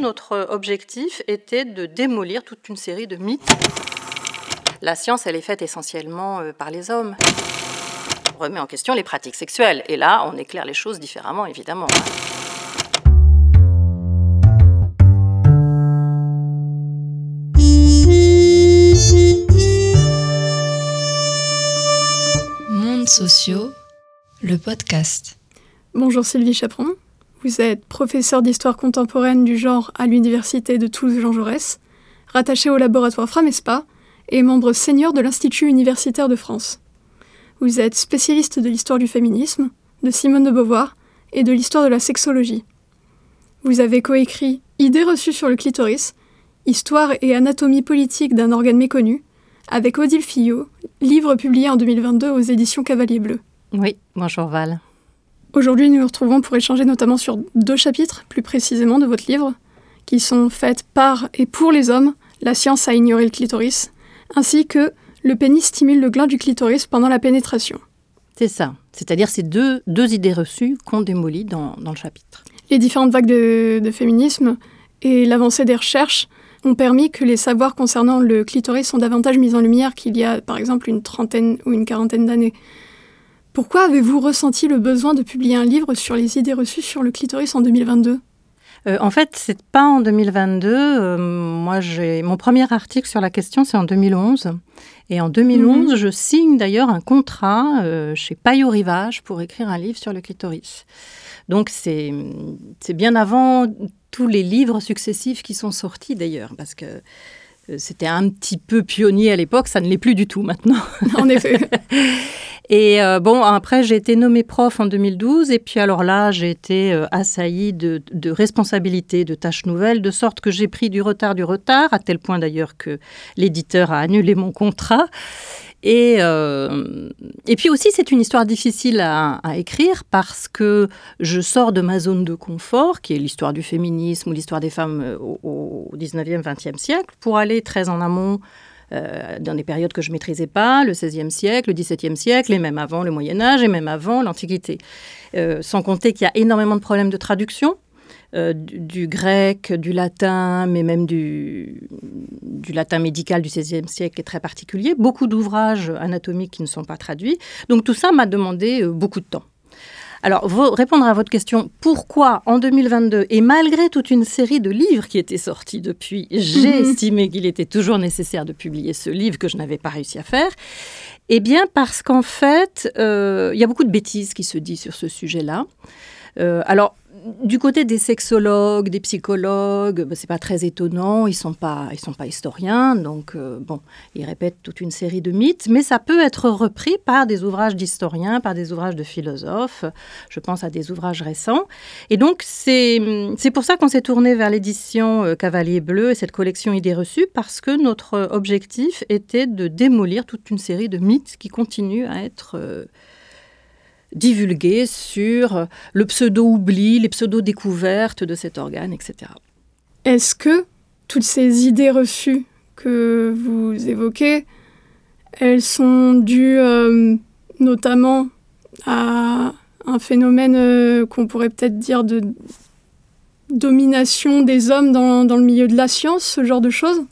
notre objectif était de démolir toute une série de mythes. La science, elle est faite essentiellement euh, par les hommes. On remet en question les pratiques sexuelles. Et là, on éclaire les choses différemment, évidemment. Mondes sociaux, le podcast. Bonjour Sylvie Chaperon. Vous êtes professeur d'histoire contemporaine du genre à l'université de Toulouse-Jean Jaurès, rattaché au laboratoire Framespa et membre senior de l'Institut universitaire de France. Vous êtes spécialiste de l'histoire du féminisme, de Simone de Beauvoir et de l'histoire de la sexologie. Vous avez coécrit Idées reçues sur le clitoris, Histoire et anatomie politique d'un organe méconnu, avec Odile Fillot, livre publié en 2022 aux éditions Cavalier Bleu. Oui, bonjour Val. Aujourd'hui, nous nous retrouvons pour échanger notamment sur deux chapitres, plus précisément, de votre livre, qui sont faits par et pour les hommes, La science a ignoré le clitoris, ainsi que Le pénis stimule le gland du clitoris pendant la pénétration. C'est ça. C'est-à-dire ces deux, deux idées reçues qu'on démolit dans, dans, le chapitre. Les différentes vagues de, de féminisme et l'avancée des recherches ont permis que les savoirs concernant le clitoris sont davantage mis en lumière qu'il y a par exemple une trentaine ou une quarantaine d'années. Pourquoi avez-vous ressenti le besoin de publier un livre sur les idées reçues sur le clitoris en 2022 euh, en fait, c'est pas en 2022. Euh, moi, j'ai mon premier article sur la question, c'est en 2011. Et en 2011, mmh. je signe d'ailleurs un contrat euh, chez Payot Rivage pour écrire un livre sur le clitoris. Donc, c'est bien avant tous les livres successifs qui sont sortis d'ailleurs, parce que c'était un petit peu pionnier à l'époque, ça ne l'est plus du tout maintenant. En effet. et euh, bon, après, j'ai été nommée prof en 2012, et puis alors là, j'ai été euh, assaillie de, de responsabilités, de tâches nouvelles, de sorte que j'ai pris du retard, du retard, à tel point d'ailleurs que l'éditeur a annulé mon contrat. Et, euh, et puis aussi, c'est une histoire difficile à, écrire parce que je sors de ma zone de confort, qui est l'histoire du féminisme ou l'histoire des femmes euh, au, au 19e, 20e siècle, pour aller très en amont euh, dans des périodes que je ne maîtrisais pas, le XVIe siècle, le XVIIe siècle, et même avant le Moyen Âge, et même avant l'Antiquité. Sans compter qu'il y a énormément de problèmes de traduction. Du, du, grec, du latin, mais même du, du latin médical du XVIe siècle est très particulier. Beaucoup d'ouvrages anatomiques qui ne sont pas traduits. Donc tout ça m'a demandé euh, beaucoup de temps. Alors, répondre à votre question, pourquoi en 2022, et malgré toute une série de livres qui étaient sortis depuis, j'ai mmh. estimé qu'il était toujours nécessaire de publier ce livre que je n'avais pas réussi à faire Eh bien, parce qu'en fait, euh, il y a beaucoup de bêtises qui se disent sur ce sujet-là. Euh, alors, du côté des sexologues, des psychologues, ben, c'est pas très étonnant. Ils sont pas, ils sont pas historiens, donc euh, bon, ils répètent toute une série de mythes, mais ça peut être repris par des ouvrages d'historiens, par des ouvrages de philosophes. Je pense à des ouvrages récents. Et donc c'est c'est pour ça qu'on s'est tourné vers l'édition euh, Cavalier Bleu et cette collection Idées reçues parce que notre objectif était de démolir toute une série de mythes qui continuent à être euh, divulguer sur le pseudo-oubli, les pseudo-découvertes de cet organe, etc. Est-ce que toutes ces idées reçues que vous évoquez, elles sont dues euh, notamment à un phénomène euh, qu'on pourrait peut-être dire de domination des hommes dans, dans le milieu de la science, ce genre de choses?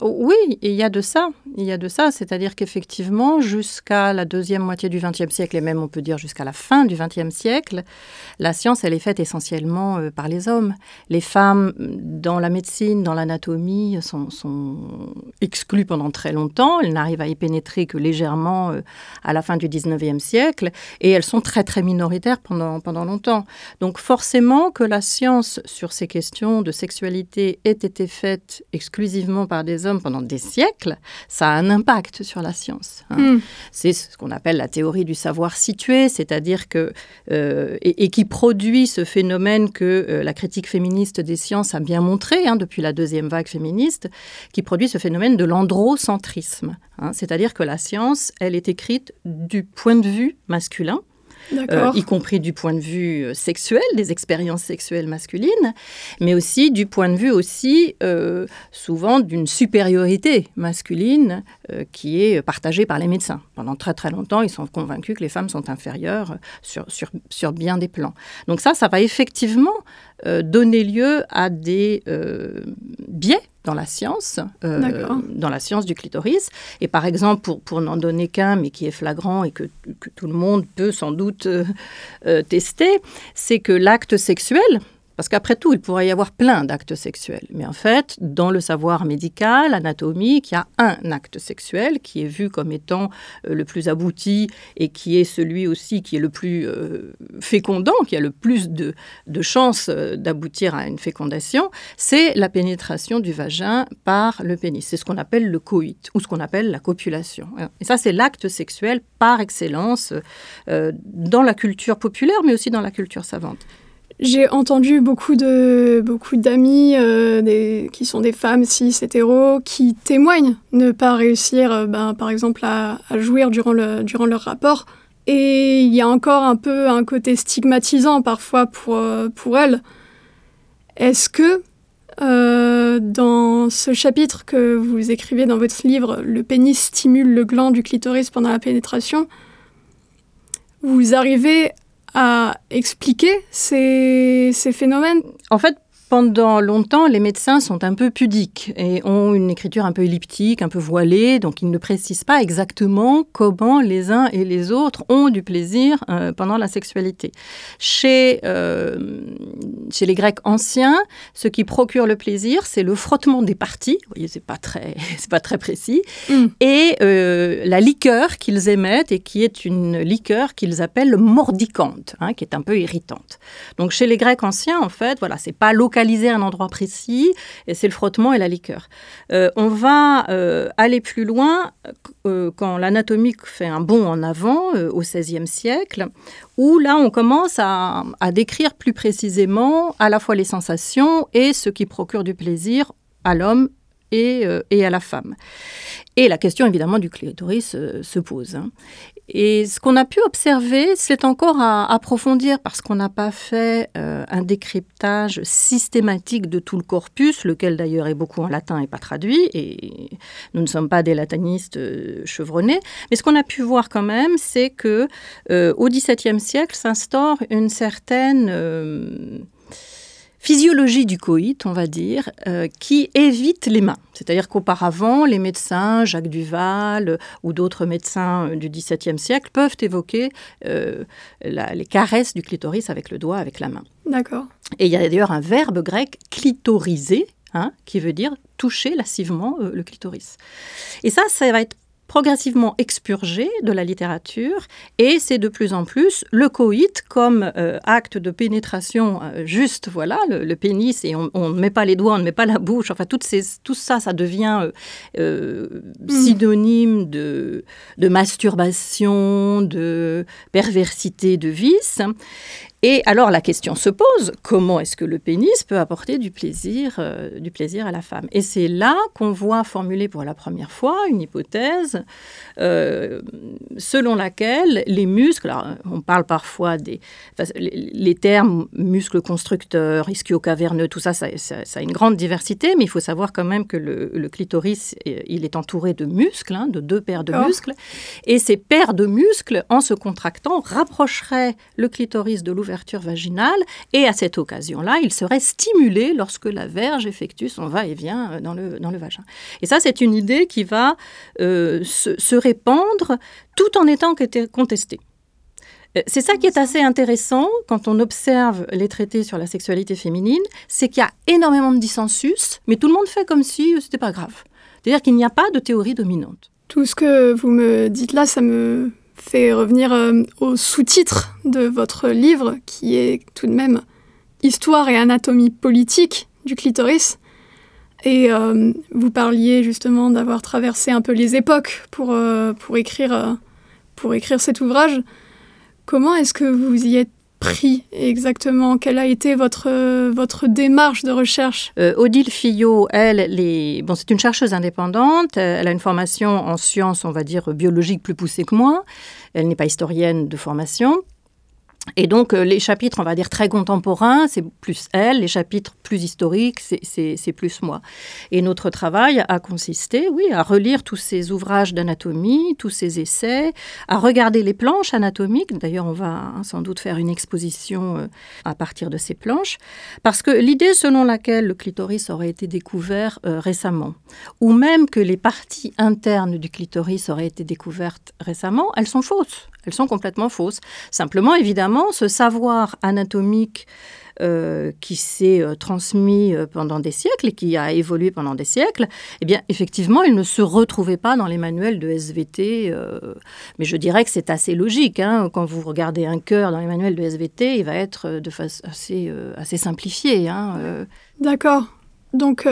Oui, il y a de ça. Il y a de ça, c'est-à-dire qu'effectivement, jusqu'à la deuxième moitié du XXe siècle, et même on peut dire jusqu'à la fin du XXe siècle, la science, elle est faite essentiellement euh, par les hommes. Les femmes, dans la médecine, dans l'anatomie, sont, exclues pendant très longtemps. Elles n'arrivent à y pénétrer que légèrement euh, à la fin du XIXe siècle, et elles sont très très minoritaires pendant, pendant longtemps. Donc forcément que la science sur ces questions de sexualité ait été faite exclusivement par des hommes pendant des siècles, ça a un impact sur la science. Hein. Mm. C'est ce qu'on appelle la théorie du savoir situé, c'est-à-dire que euh, et, et, qui produit ce phénomène que euh, la critique féministe des sciences a bien montré hein, depuis la deuxième vague féministe, qui produit ce phénomène de l'androcentrisme, hein, c'est-à-dire que la science, elle est écrite du point de vue masculin euh, y compris du point de vue euh, sexuel, des expériences sexuelles masculines, mais aussi du point de vue aussi souvent d'une supériorité masculine qui est partagée par les médecins. Pendant très très longtemps, ils sont convaincus que les femmes sont inférieures sur, sur, sur bien des plans. Donc ça, ça va effectivement donner lieu à des biais dans la science, euh, dans la science du clitoris. Et par exemple, pour, pour n'en donner qu'un, mais qui est flagrant et que, que, tout le monde peut sans doute euh, euh, tester, c'est que l'acte sexuel, parce qu'après tout, il pourrait y avoir plein d'actes sexuels. Mais en fait, dans le savoir médical, anatomique, il y a un acte sexuel qui est vu comme étant euh, le plus abouti et qui est celui aussi qui est le plus euh, fécondant, qui a le plus de, chances euh, d'aboutir à une fécondation, c'est la pénétration du vagin par le pénis. C'est ce qu'on appelle le coït ou ce qu'on appelle la copulation. Et ça, c'est l'acte sexuel par excellence dans la culture populaire, mais aussi dans la culture savante. J'ai entendu beaucoup de beaucoup d'amis euh, qui sont des femmes cis hétéros qui témoignent ne pas réussir, euh, ben, par exemple, à, jouir durant, le, durant leur rapport. Et il y a encore un peu un côté stigmatisant parfois pour, euh, pour elles. Est-ce que dans ce chapitre que vous écrivez dans votre livre, le pénis stimule le gland du clitoris pendant la pénétration, vous arrivez à expliquer ces, ces phénomènes. En fait, pendant longtemps, les médecins sont un peu pudiques et ont une écriture un peu elliptique, un peu voilée, donc ils ne précisent pas exactement comment les uns et les autres ont du plaisir euh, pendant la sexualité. Chez, euh, chez les Grecs anciens, ce qui procure le plaisir, c'est le frottement des parties, vous voyez, c'est pas très, c'est pas très précis, mm. et euh, la liqueur qu'ils émettent et qui est une liqueur qu'ils appellent mordicante, hein, qui est un peu irritante. Donc chez les Grecs anciens, en fait, voilà, c'est pas l'eau un endroit précis, et c'est le frottement et la liqueur. Euh, on va euh, aller plus loin euh, quand l'anatomie fait un bond en avant au XVIe siècle, où là on commence à, décrire plus précisément à la fois les sensations et ce qui procure du plaisir à l'homme et, à la femme. Et la question évidemment du clitoris se pose. Hein. Et ce qu'on a pu observer, c'est encore à approfondir parce qu'on n'a pas fait euh, un décryptage systématique de tout le corpus, lequel d'ailleurs est beaucoup en latin et pas traduit, et nous ne sommes pas des latinistes euh, chevronnés. Mais ce qu'on a pu voir quand même, c'est que euh, au XVIIe siècle s'instaure une certaine physiologie du coït, on va dire, euh, qui évite les mains. C'est-à-dire qu'auparavant, les médecins, Jacques Duval euh, ou d'autres médecins euh, du XVIIe siècle, peuvent évoquer les caresses du clitoris avec le doigt, avec la main. D'accord. Et il y a d'ailleurs un verbe grec clitoriser, hein, qui veut dire toucher lascivement le clitoris. Et ça, ça va être progressivement expurgé de la littérature et c'est de plus en plus le coït comme euh, acte de pénétration euh, juste, voilà, le, pénis et on ne met pas les doigts, on ne met pas la bouche, enfin tout, ces, tout ça, ça devient euh, mm. synonyme de, de masturbation, de perversité, de vice. Et alors la question se pose, comment est-ce que le pénis peut apporter du plaisir, euh, du plaisir à la femme? Et c'est là qu'on voit formuler pour la première fois une hypothèse euh, selon laquelle les muscles, on parle parfois des... les, termes muscles constructeurs, ischio-caverneux, tout ça ça, a une grande diversité, mais il faut savoir quand même que le, clitoris, il est entouré de muscles, hein, de deux paires de muscles, et ces paires de muscles, en se contractant, rapprocheraient le clitoris de l'ouverture ouverture vaginale et à cette occasion-là, il serait stimulé lorsque la verge effectue son va-et-vient euh, dans le, dans le vagin. Et ça, c'est une idée qui va euh, se, répandre tout en étant contestée. Euh, c'est ça qui est assez intéressant quand on observe les traités sur la sexualité féminine, c'est qu'il y a énormément de dissensus, mais tout le monde fait comme si ce n'était pas grave. C'est-à-dire qu'il n'y a pas de théorie dominante. Tout ce que vous me dites là, ça me fait revenir euh, au sous-titre de votre livre, qui est tout de même Histoire et anatomie politique du clitoris. Et euh, vous parliez justement d'avoir traversé un peu les époques pour, euh, pour, écrire, pour écrire cet ouvrage. Comment est-ce que vous y êtes pris exactement? Quelle a été votre, votre démarche de recherche? Odile Fillot, elle, bon, c'est une chercheuse indépendante. Elle a une formation en sciences, on va dire, biologiques plus poussée que moi. Elle n'est pas historienne de formation. Et donc, euh, les chapitres, on va dire, très contemporains, c'est plus elle, les chapitres plus historiques, c'est plus moi. Et notre travail a consisté, oui, à relire tous ces ouvrages d'anatomie, tous ces essais, à regarder les planches anatomiques. D'ailleurs, on va hein, sans doute faire une exposition euh, à partir de ces planches, parce que l'idée selon laquelle le clitoris aurait été découvert euh, récemment, ou même que les parties internes du clitoris auraient été découvertes récemment, elles sont fausses. Elles sont complètement fausses. Simplement, évidemment, ce savoir anatomique euh, qui s'est euh, transmis euh, pendant des siècles et qui a évolué pendant des siècles, eh bien, effectivement, il ne se retrouvait pas dans les manuels de SVT. mais je dirais que c'est assez logique. Hein. Quand vous regardez un cœur dans les manuels de SVT, il va être de façon assez, assez simplifié. Hein, D'accord. Donc,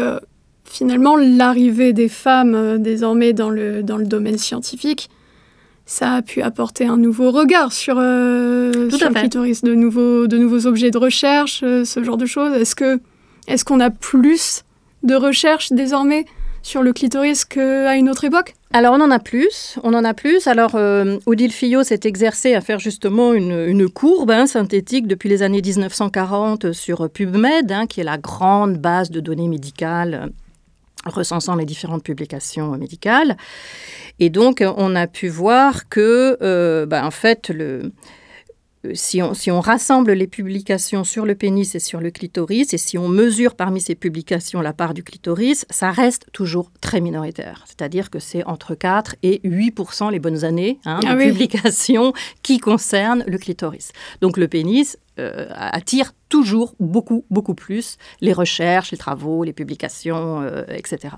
finalement, l'arrivée des femmes désormais dans le, dans le domaine scientifique ça a pu apporter un nouveau regard sur, euh, le clitoris, de nouveaux, de nouveaux objets de recherche, euh, ce genre de choses. Est-ce que est-ce qu'on a plus de recherches désormais sur le clitoris qu'à une autre époque? Alors on en a plus, on en a plus. Alors euh, Odile Fillot s'est exercée à faire justement une, courbe hein, synthétique depuis les années 1940 sur PubMed, hein, qui est la grande base de données médicales recensant les différentes publications médicales. Et donc, on a pu voir que, euh, bah, en fait, le, si on, si on, rassemble les publications sur le pénis et sur le clitoris, et si on mesure parmi ces publications la part du clitoris, ça reste toujours très minoritaire. C'est-à-dire que c'est entre 4 et 8% les bonnes années hein, de ah publications qui concernent le clitoris. Donc le pénis euh, attire toujours beaucoup, beaucoup plus les recherches, les travaux, les publications, euh, etc.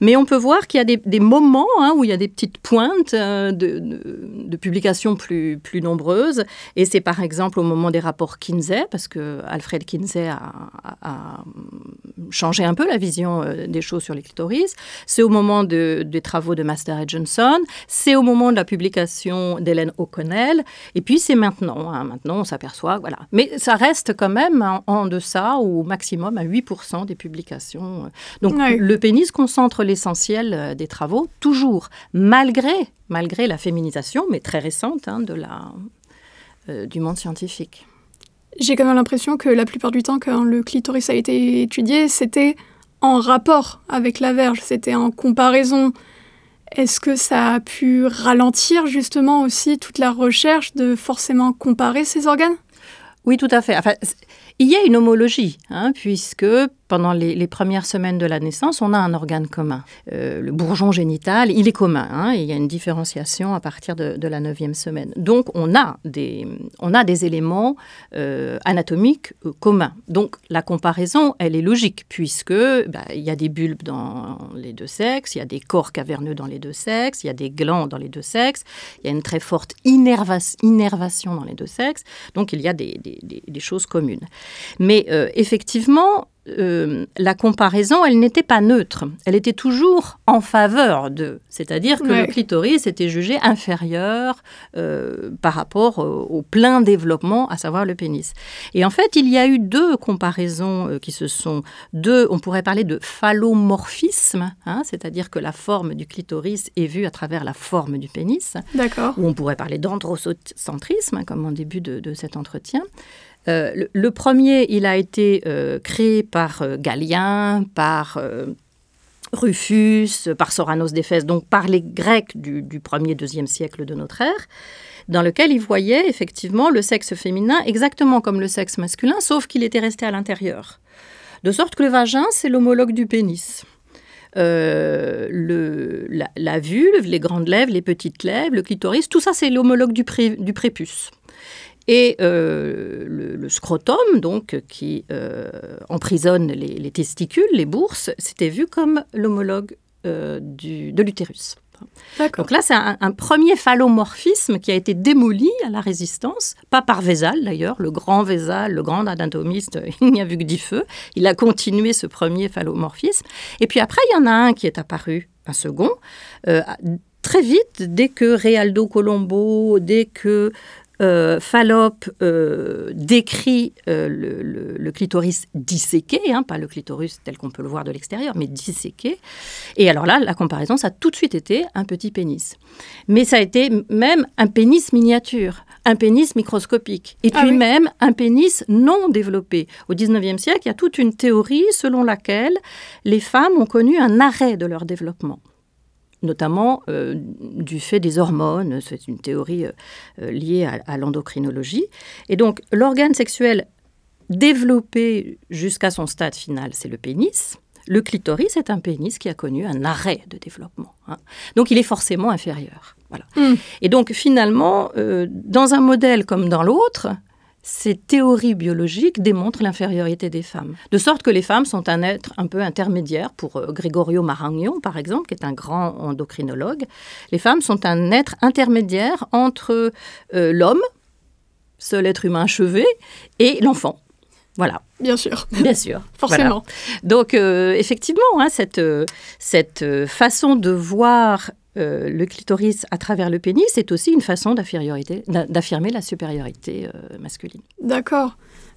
Mais on peut voir qu'il y a des, moments hein, où il y a des petites pointes euh, de, publications plus, plus nombreuses. Et c'est par exemple au moment des rapports Kinsey, parce que Alfred Kinsey a, changé un peu la vision des choses sur les clitoris. C'est au moment des travaux de Master et Johnson. C'est au moment de la publication d'Hélène O'Connell. Et puis c'est maintenant. Hein, maintenant, on s'aperçoit, voilà. Mais ça reste quand même en, deçà, ou au maximum à 8% des publications. Donc le pénis concentre l'essentiel euh, des travaux, toujours, malgré, malgré la féminisation, mais très récente, hein, de la, euh, du monde scientifique. J'ai quand même l'impression que la plupart du temps, quand le clitoris a été étudié, c'était en rapport avec la verge, c'était en comparaison. Est-ce que ça a pu ralentir justement aussi toute la recherche de forcément comparer ces organes? Oui, tout à fait. Enfin, il y a une homologie, hein, puisque pendant les, premières semaines de la naissance, on a un organe commun. Euh, le bourgeon génital, il est commun. Hein, il y a une différenciation à partir de, la neuvième semaine. Donc, on a des, on a des éléments euh, anatomiques euh, communs. Donc, la comparaison, elle est logique, puisque bah, il y a des bulbes dans les deux sexes, il y a des corps caverneux dans les deux sexes, il y a des glands dans les deux sexes, il y a une très forte innervation dans les deux sexes. Donc, il y a des, des choses communes. Mais effectivement, euh, la comparaison, elle n'était pas neutre. Elle était toujours en faveur de. C'est-à-dire que le clitoris était jugé inférieur euh, par rapport au, plein développement, à savoir le pénis. Et en fait, il y a eu deux comparaisons euh, qui se sont. Deux, on pourrait parler de phallomorphisme, hein, c'est-à-dire que la forme du clitoris est vue à travers la forme du pénis. D'accord. Ou on pourrait parler d'androcentrisme, hein, comme en début de cet entretien. Euh, le, premier, il a été euh, créé par euh, Galien, par Rufus, par Soranos d'Éphèse, donc par les Grecs du, du 1er, 2e siècle de notre ère, dans lequel ils voyaient effectivement le sexe féminin exactement comme le sexe masculin, sauf qu'il était resté à l'intérieur. De sorte que le vagin, c'est l'homologue du pénis. le, la, vulve, les grandes lèvres, les petites lèvres, le clitoris, tout ça c'est l'homologue du prépuce. Et euh, le, scrotum, donc, qui euh, emprisonne les, testicules, les bourses, c'était vu comme l'homologue euh, de l'utérus. Donc là, c'est un, premier phallomorphisme qui a été démoli à la résistance, pas par Vézal d'ailleurs, le grand Vézal, le grand anatomiste, il n'y a vu que dix feux. Il a continué ce premier phallomorphisme. Et puis après, il y en a un qui est apparu, un second, très vite, dès que Realdo Colombo, dès que euh, Fallope euh, décrit euh, le, clitoris disséqué, hein, pas le clitoris tel qu'on peut le voir de l'extérieur, mais disséqué. Et alors là, la comparaison, ça a tout de suite été un petit pénis. Mais ça a été même un pénis miniature. un pénis microscopique, et Ah puis oui. même un pénis non développé. Au 19e siècle, il y a toute une théorie selon laquelle les femmes ont connu un arrêt de leur développement notamment euh, du fait des hormones. C'est une théorie euh, euh, liée à, à l'endocrinologie. Et donc, l'organe sexuel développé jusqu'à son stade final, c'est le pénis. Le clitoris est un pénis qui a connu un arrêt de développement. hein. Donc, il est forcément inférieur. Voilà. Mm. Et donc, finalement, euh, dans un modèle comme dans l'autre, ces théories biologiques démontrent l'infériorité des femmes. De sorte que les femmes sont un être un peu intermédiaire. Pour euh, Gregorio Maragnon, par exemple, qui est un grand endocrinologue, les femmes sont un être intermédiaire entre euh, l'homme, seul être humain achevé, et l'enfant. Voilà, Bien sûr, bien sûr. Voilà. forcément. Donc, euh, effectivement, hein, cette, cette façon de voir euh, le clitoris à travers le pénis est aussi une façon d'affirmer la supériorité euh, masculine. D'accord.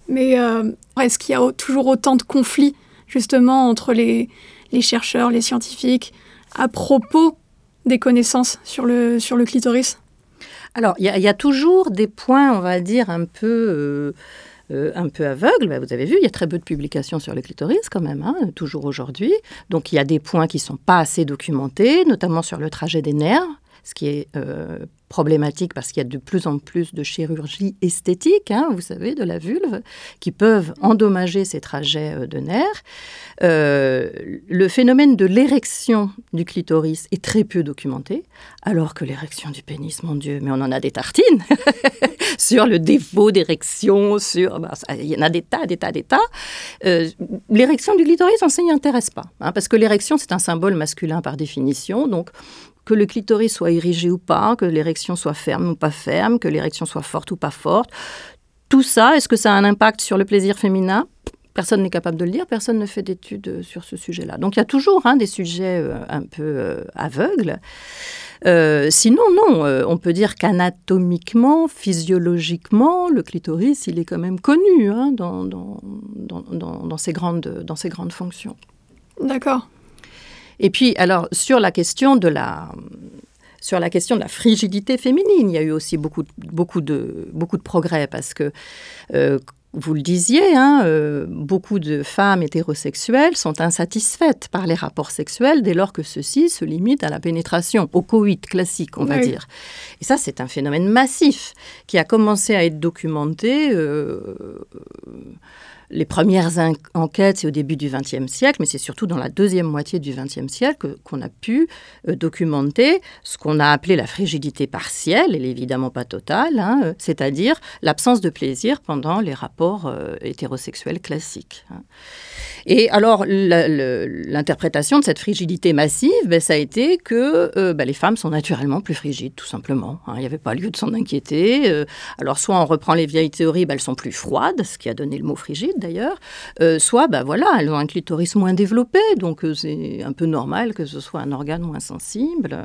Mais euh, est-ce qu'il y a toujours autant de conflits, justement, entre les, les chercheurs, les scientifiques, à propos des connaissances sur le, sur le clitoris? Alors, il y, a- il y a toujours des points, on va dire, un peu, euh, un peu aveugles. Ben, vous avez vu, il y a très peu de publications sur le clitoris quand même, hein, toujours aujourd'hui. Donc, il y a des points qui ne sont pas assez documentés, notamment sur le trajet des nerfs, ce qui est euh, problématique parce qu'il y a de plus en plus de chirurgies esthétiques, hein, vous savez, de la vulve, qui peuvent endommager ces trajets euh, de nerfs. Euh, le phénomène de l'érection du clitoris est très peu documenté, alors que l'érection du pénis, mon Dieu, mais on en a des tartines sur le défaut d'érection, sur, bah, il y en a des tas, des tas, des tas. L'érection du clitoris, on ne s'y intéresse pas, hein, parce que l'érection, c'est un symbole masculin par définition, donc que le clitoris soit érigé ou pas, que l'érection soit ferme ou pas ferme, que l'érection soit forte ou pas forte, tout ça, est-ce que ça a un impact sur le plaisir féminin? Personne n'est capable de le dire, personne ne fait d'études sur ce sujet-là. Donc il y a toujours hein, des sujets euh, un peu euh, aveugles. Euh, sinon, non, on peut dire qu'anatomiquement, physiologiquement, le clitoris, il est quand même connu hein, dans ses grandes fonctions. D'accord. Et puis, alors, sur la question de la, sur la question de la frigidité féminine, il y a eu aussi beaucoup, beaucoup, de, beaucoup de progrès parce que, euh, vous le disiez, hein, euh, beaucoup de femmes hétérosexuelles sont insatisfaites par les rapports sexuels dès lors que ceux-ci se limitent à la pénétration, au coït classique, on va dire. Et ça, c'est un phénomène massif qui a commencé à être documenté. euh, les premières en- enquêtes, c'est au début du XXe siècle, mais c'est surtout dans la deuxième moitié du XXe siècle qu'on a pu euh, documenter ce qu'on a appelé la frigidité partielle, elle évidemment pas totale, hein, euh, c'est-à-dire l'absence de plaisir pendant les rapports euh, hétérosexuels classiques. hein. Et alors, l'interprétation de cette frigidité massive, ben, ça a été que euh, ben, les femmes sont naturellement plus frigides, tout simplement. hein. Il n'y avait pas lieu de s'en inquiéter. euh, alors, soit on reprend les vieilles théories, ben, elles sont plus froides, ce qui a donné le mot frigide d'ailleurs, euh, soit ben, voilà, elles ont un clitoris moins développé, donc c'est un peu normal que ce soit un organe moins sensible.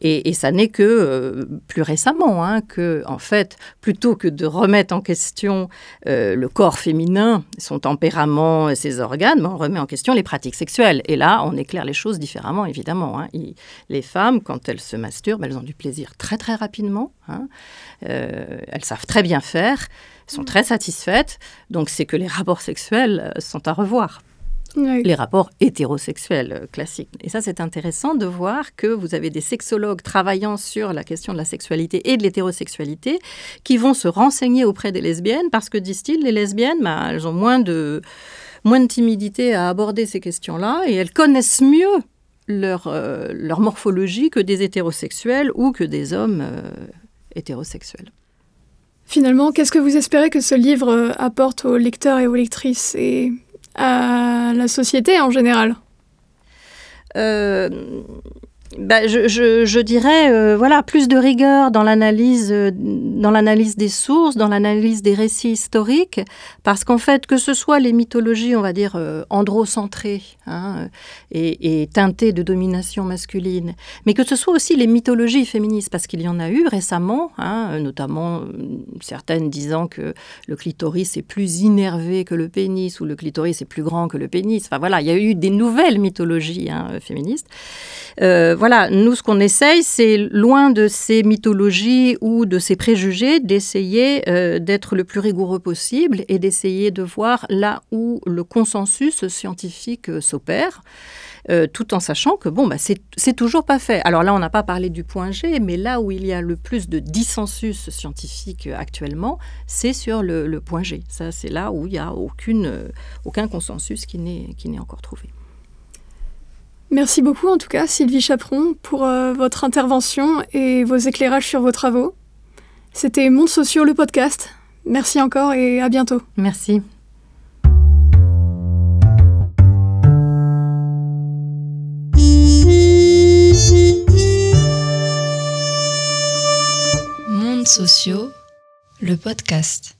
Et, et ça n'est que euh, plus récemment hein, que, en fait, plutôt que de remettre en question euh, le corps féminin, son tempérament et ses organes, ben, on remet en question les pratiques sexuelles. Et là, on éclaire les choses différemment, évidemment. hein. Il- les femmes, quand elles se masturbent, elles ont du plaisir très très rapidement. hein. Euh, elles savent très bien faire, sont très satisfaites. Donc c'est que les rapports sexuels sont à revoir Oui. les rapports hétérosexuels euh, classiques. Et ça, c'est intéressant de voir que vous avez des sexologues travaillant sur la question de la sexualité et de l'hétérosexualité qui vont se renseigner auprès des lesbiennes parce que, disent-ils, les lesbiennes, bah, elles ont moins de, moins de timidité à aborder ces questions-là et elles connaissent mieux leur, euh, leur morphologie que des hétérosexuels ou que des hommes euh, hétérosexuels. Finalement, qu'est-ce que vous espérez que ce livre apporte aux lecteurs et aux lectrices et à la société en général? Euh, bah, je, dirais euh, voilà plus de rigueur dans l'analyse euh, dans l'analyse des sources, dans l'analyse des récits historiques, parce qu'en fait que ce soit les mythologies, on va dire euh, androcentrées hein, et, teintées de domination masculine, mais que ce soit aussi les mythologies féministes, parce qu'il y en a eu récemment, hein, notamment certaines disant que le clitoris est plus innervé que le pénis ou le clitoris est plus grand que le pénis. Enfin voilà, il y a eu des nouvelles mythologies hein, féministes. Voilà. Voilà, nous, ce qu'on essaye, c'est loin de ces mythologies ou de ces préjugés, d'essayer euh, d'être le plus rigoureux possible et d'essayer de voir là où le consensus scientifique euh, s'opère. Euh, tout en sachant que bon, bah, c'est toujours pas fait. Alors là, on n'a pas parlé du point G, mais là où il y a le plus de dissensus scientifique actuellement, c'est sur le, point G. Ça, c'est là où il n'y a aucun consensus qui n'est encore trouvé. Merci beaucoup en tout cas Sylvie Chaperon pour euh, votre intervention et vos éclairages sur vos travaux. C'était Monde Sociaux le podcast. Merci encore et à bientôt. Merci. Monde Sociaux le podcast.